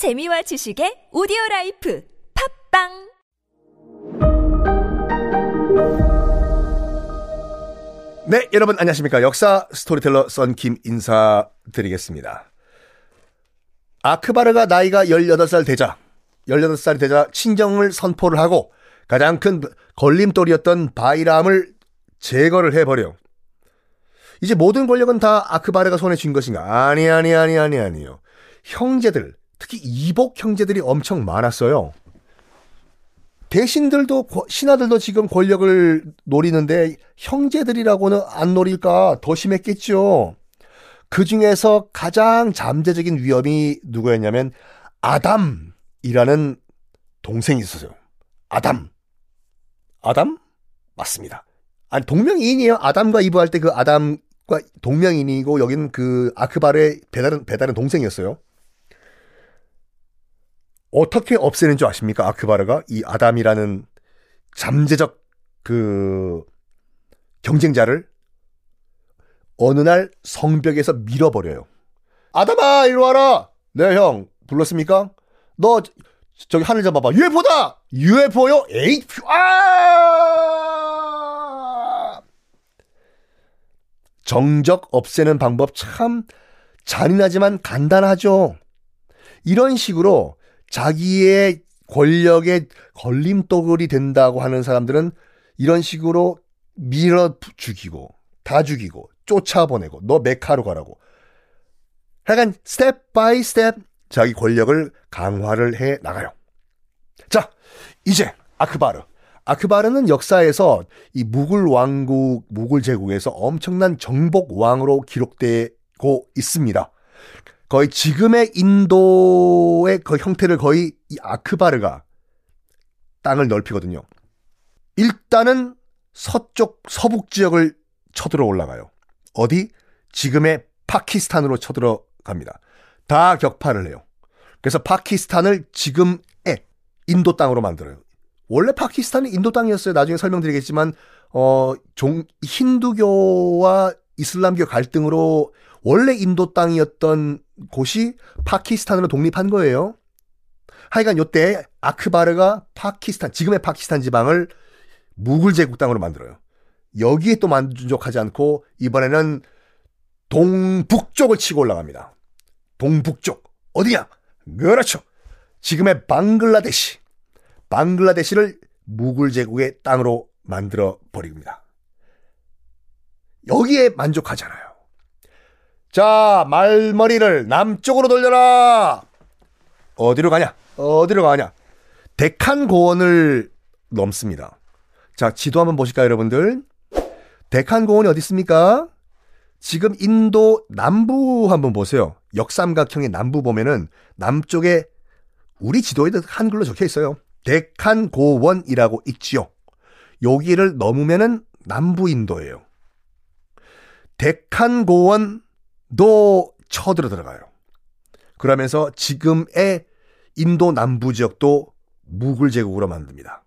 재미와 지식의 오디오 라이프 팟빵 네, 여러분 안녕하십니까. 역사 스토리텔러 썬킴 인사드리겠습니다. 아크바르가 나이가 18살 되자, 18살이 되자 친정을 선포를 하고 가장 큰 걸림돌이었던 바이람을 제거를 해버려. 이제 모든 권력은 다 아크바르가 손에 쥔 것인가? 아니, 아니, 아니, 아니, 아니요. 형제들, 특히 이복 형제들이 엄청 많았어요. 대신들도 고- 신하들도 지금 권력을 노리는데 형제들이라고는 안 노릴까 더 심했겠죠. 그 중에서 가장 잠재적인 위험이 누구였냐면 아담이라는 동생이 있었어요. 아담. 아담? 맞습니다. 아니 동명이인이에요. 아담과 이브 할 때 그 아담과 동명이인이고 여기는 그 아크바르의 배다른 배다른 동생이었어요. 어떻게 없애는 줄 아십니까? 아크바르가 이 아담이라는 잠재적 그 경쟁자를 어느 날 성벽에서 밀어버려요. 아담아, 이리 와라. 네, 형. 불렀습니까? 너 저- 저기 하늘 좀 봐봐. UFO다. UFO요? 에이, 퓨- 아! 정적 없애는 방법 참 잔인하지만 간단하죠. 이런 식으로 자기의 권력의 걸림돌이 된다고 하는 사람들은 이런 식으로 밀어 죽이고 다 죽이고 쫓아보내고 너 메카로 가라고 약간 step by step 자기 권력을 강화를 해 나가요. 자, 이제 아크바르. 아크바르는 역사에서 이 무굴 왕국, 무굴 제국에서 엄청난 정복 왕으로 기록되고 있습니다. 거의 지금의 인도의 그 형태를 거의 이 아크바르가 땅을 넓히거든요. 일단은 서쪽 서북 지역을 쳐들어 올라가요. 어디? 지금의 파키스탄으로 쳐들어 갑니다. 다 격파를 해요. 그래서 파키스탄을 지금의 인도 땅으로 만들어요. 원래 파키스탄이 인도 땅이었어요. 나중에 설명드리겠지만 어, 종, 힌두교와 이슬람교 갈등으로 원래 인도 땅이었던 곳이 파키스탄으로 독립한 거예요. 하여간 요때 아크바르가 파키스탄, 지금의 파키스탄 지방을 무굴 제국 땅으로 만들어요. 여기에 또 만족하지 않고 이번에는 동북쪽을 치고 올라갑니다. 동북쪽. 어디냐? 그렇죠. 지금의 방글라데시. 방글라데시를 무굴 제국의 땅으로 만들어 버립니다. 여기에 만족하잖아요. 자, 말머리를 남쪽으로 돌려라! 어디로 가냐? 어디로 가냐? 데칸 고원을 넘습니다. 자, 지도 한번 보실까요, 여러분들? 데칸 고원이 어디 있습니까? 지금 인도 남부 한번 보세요. 역삼각형의 남부 보면은 남쪽에 우리 지도에도 한글로 적혀 있어요. 데칸 고원이라고 있지요. 여기를 넘으면은 남부 인도예요. 데칸 고원 도 쳐들어 들어가요. 그러면서 지금의 인도 남부 지역도 무굴 제국으로 만듭니다.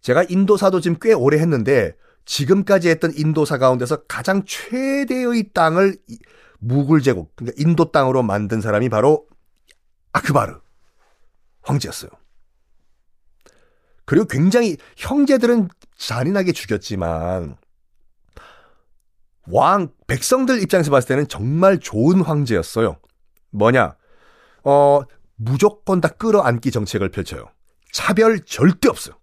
제가 인도사도 지금 꽤 오래 했는데 지금까지 했던 인도사 가운데서 가장 최대의 땅을 이- 무굴 제국, 그러니까 인도 땅으로 만든 사람이 바로 아크바르 황제였어요. 그리고 굉장히 형제들은 잔인하게 죽였지만 왕 백성들 입장에서 봤을 때는 정말 좋은 황제였어요. 뭐냐? 어, 무조건 다 끌어안기 정책을 펼쳐요. 차별 절대 없어요.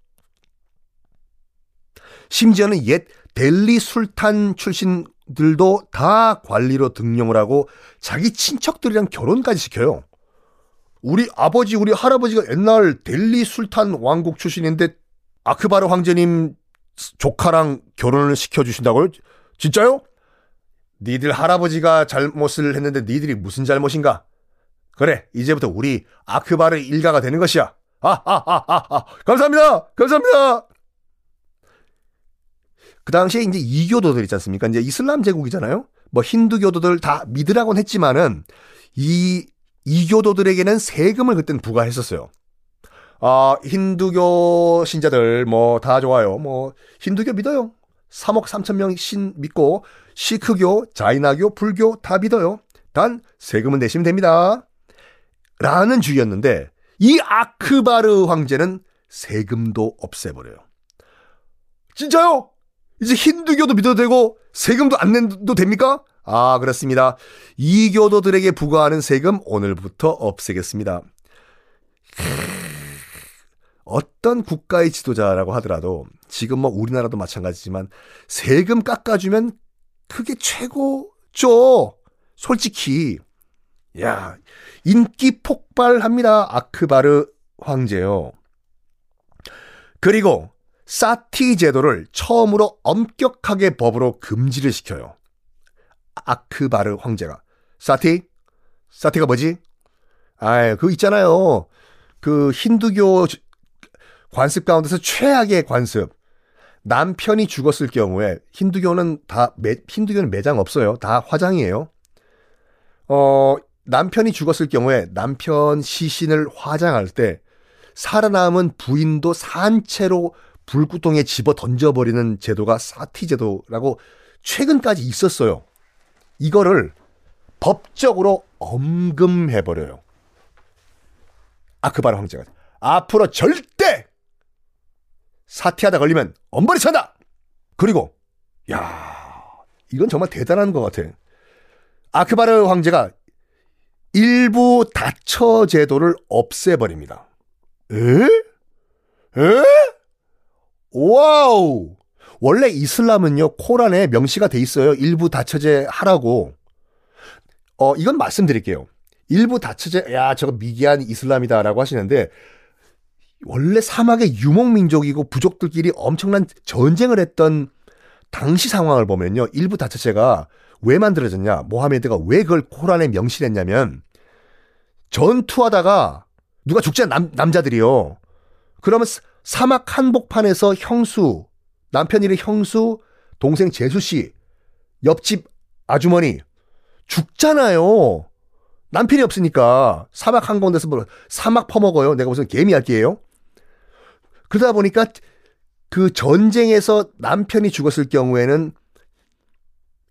심지어는 옛 델리 술탄 출신들도 다 관리로 등용을 하고 자기 친척들이랑 결혼까지 시켜요. 우리 아버지, 우리 할아버지가 옛날 델리 술탄 왕국 출신인데 아크바르 황제님 조카랑 결혼을 시켜주신다고요? 진짜요? 니들 할아버지가 잘못을 했는데 니들이 무슨 잘못인가? 그래, 이제부터 우리 아크바르 일가가 되는 것이야. 아, 아, 아, 아, 아. 감사합니다! 감사합니다! 그 당시에 이제 이교도들 있지 않습니까? 이제 이슬람 제국이잖아요? 뭐 힌두교도들 다 믿으라고는 했지만은 이 이교도들에게는 세금을 그땐 부과했었어요. 아, 힌두교 신자들 뭐 다 좋아요. 뭐 힌두교 믿어요. 3억 3천 명 신 믿고 시크교, 자이나교, 불교 다 믿어요. 단 세금은 내시면 됩니다. 라는 주의였는데 이 아크바르 황제는 세금도 없애버려요. 진짜요? 이제 힌두교도 믿어도 되고 세금도 안 내도 됩니까? 아, 그렇습니다. 이교도들에게 부과하는 세금 오늘부터 없애겠습니다. 어떤 국가의 지도자라고 하더라도 지금 뭐 우리나라도 마찬가지지만 세금 깎아주면 그게 최고죠. 솔직히. 야, 인기 폭발합니다. 아크바르 황제요. 그리고 사티 제도를 처음으로 엄격하게 법으로 금지를 시켜요. 아크바르 황제가. 사티? 사티가 뭐지? 아, 그거 있잖아요. 그 힌두교 관습 가운데서 최악의 관습. 남편이 죽었을 경우에 힌두교는 다 매, 힌두교는 매장 없어요. 다 화장이에요. 어, 남편이 죽었을 경우에 남편 시신을 화장할 때 살아남은 부인도 산채로 불구덩이에 집어 던져버리는 제도가 사티 제도라고 최근까지 있었어요. 이거를 법적으로 엄금해버려요. 아크바르 황제가. 앞으로 절대 사티하다 걸리면 엄벌이 찬다! 그리고, 야 이건 정말 대단한 것 같아. 아크바르 황제가 일부 다처 제도를 없애버립니다. 에? 에? 와우! 원래 이슬람은요, 코란에 명시가 돼 있어요. 일부 다처제 하라고. 어, 이건 말씀드릴게요. 일부 다처제, 야, 저거 미개한 이슬람이다라고 하시는데, 원래 사막의 유목민족이고 부족들끼리 엄청난 전쟁을 했던 당시 상황을 보면요. 일부 다처제가 왜 만들어졌냐? 모하메드가 왜 그걸 코란에 명시했냐면 전투하다가 누가 않은 남, 남자들이요. 그러면 사막 한복판에서 형수, 남편이의 형수, 동생 재수 씨, 옆집 아주머니 죽잖아요. 남편이 없으니까 사막 한가운데서 뭐 사막 퍼먹어요. 내가 무슨 개미 할게요. 그러다 보니까 그 전쟁에서 남편이 죽었을 경우에는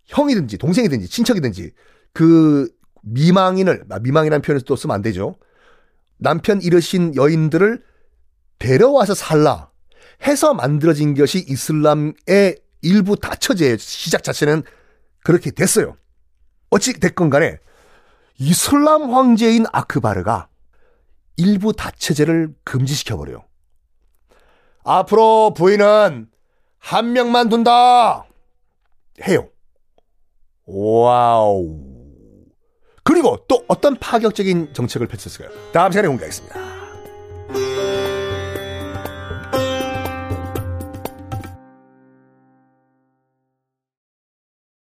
형이든지 동생이든지 친척이든지 그 미망인을 아, 미망이라는 표현을 또 쓰면 안 되죠. 남편 잃으신 여인들을 데려와서 살라 해서 만들어진 것이 이슬람의 일부 다처제의 시작 자체는 그렇게 됐어요. 어찌 됐건 간에 이슬람 황제인 아크바르가 일부 다처제를 금지시켜버려요. 앞으로 부인은 한 명만 둔다! 해요. 와우. 그리고 또 어떤 파격적인 정책을 펼쳤을까요? 다음 시간에 공개하겠습니다.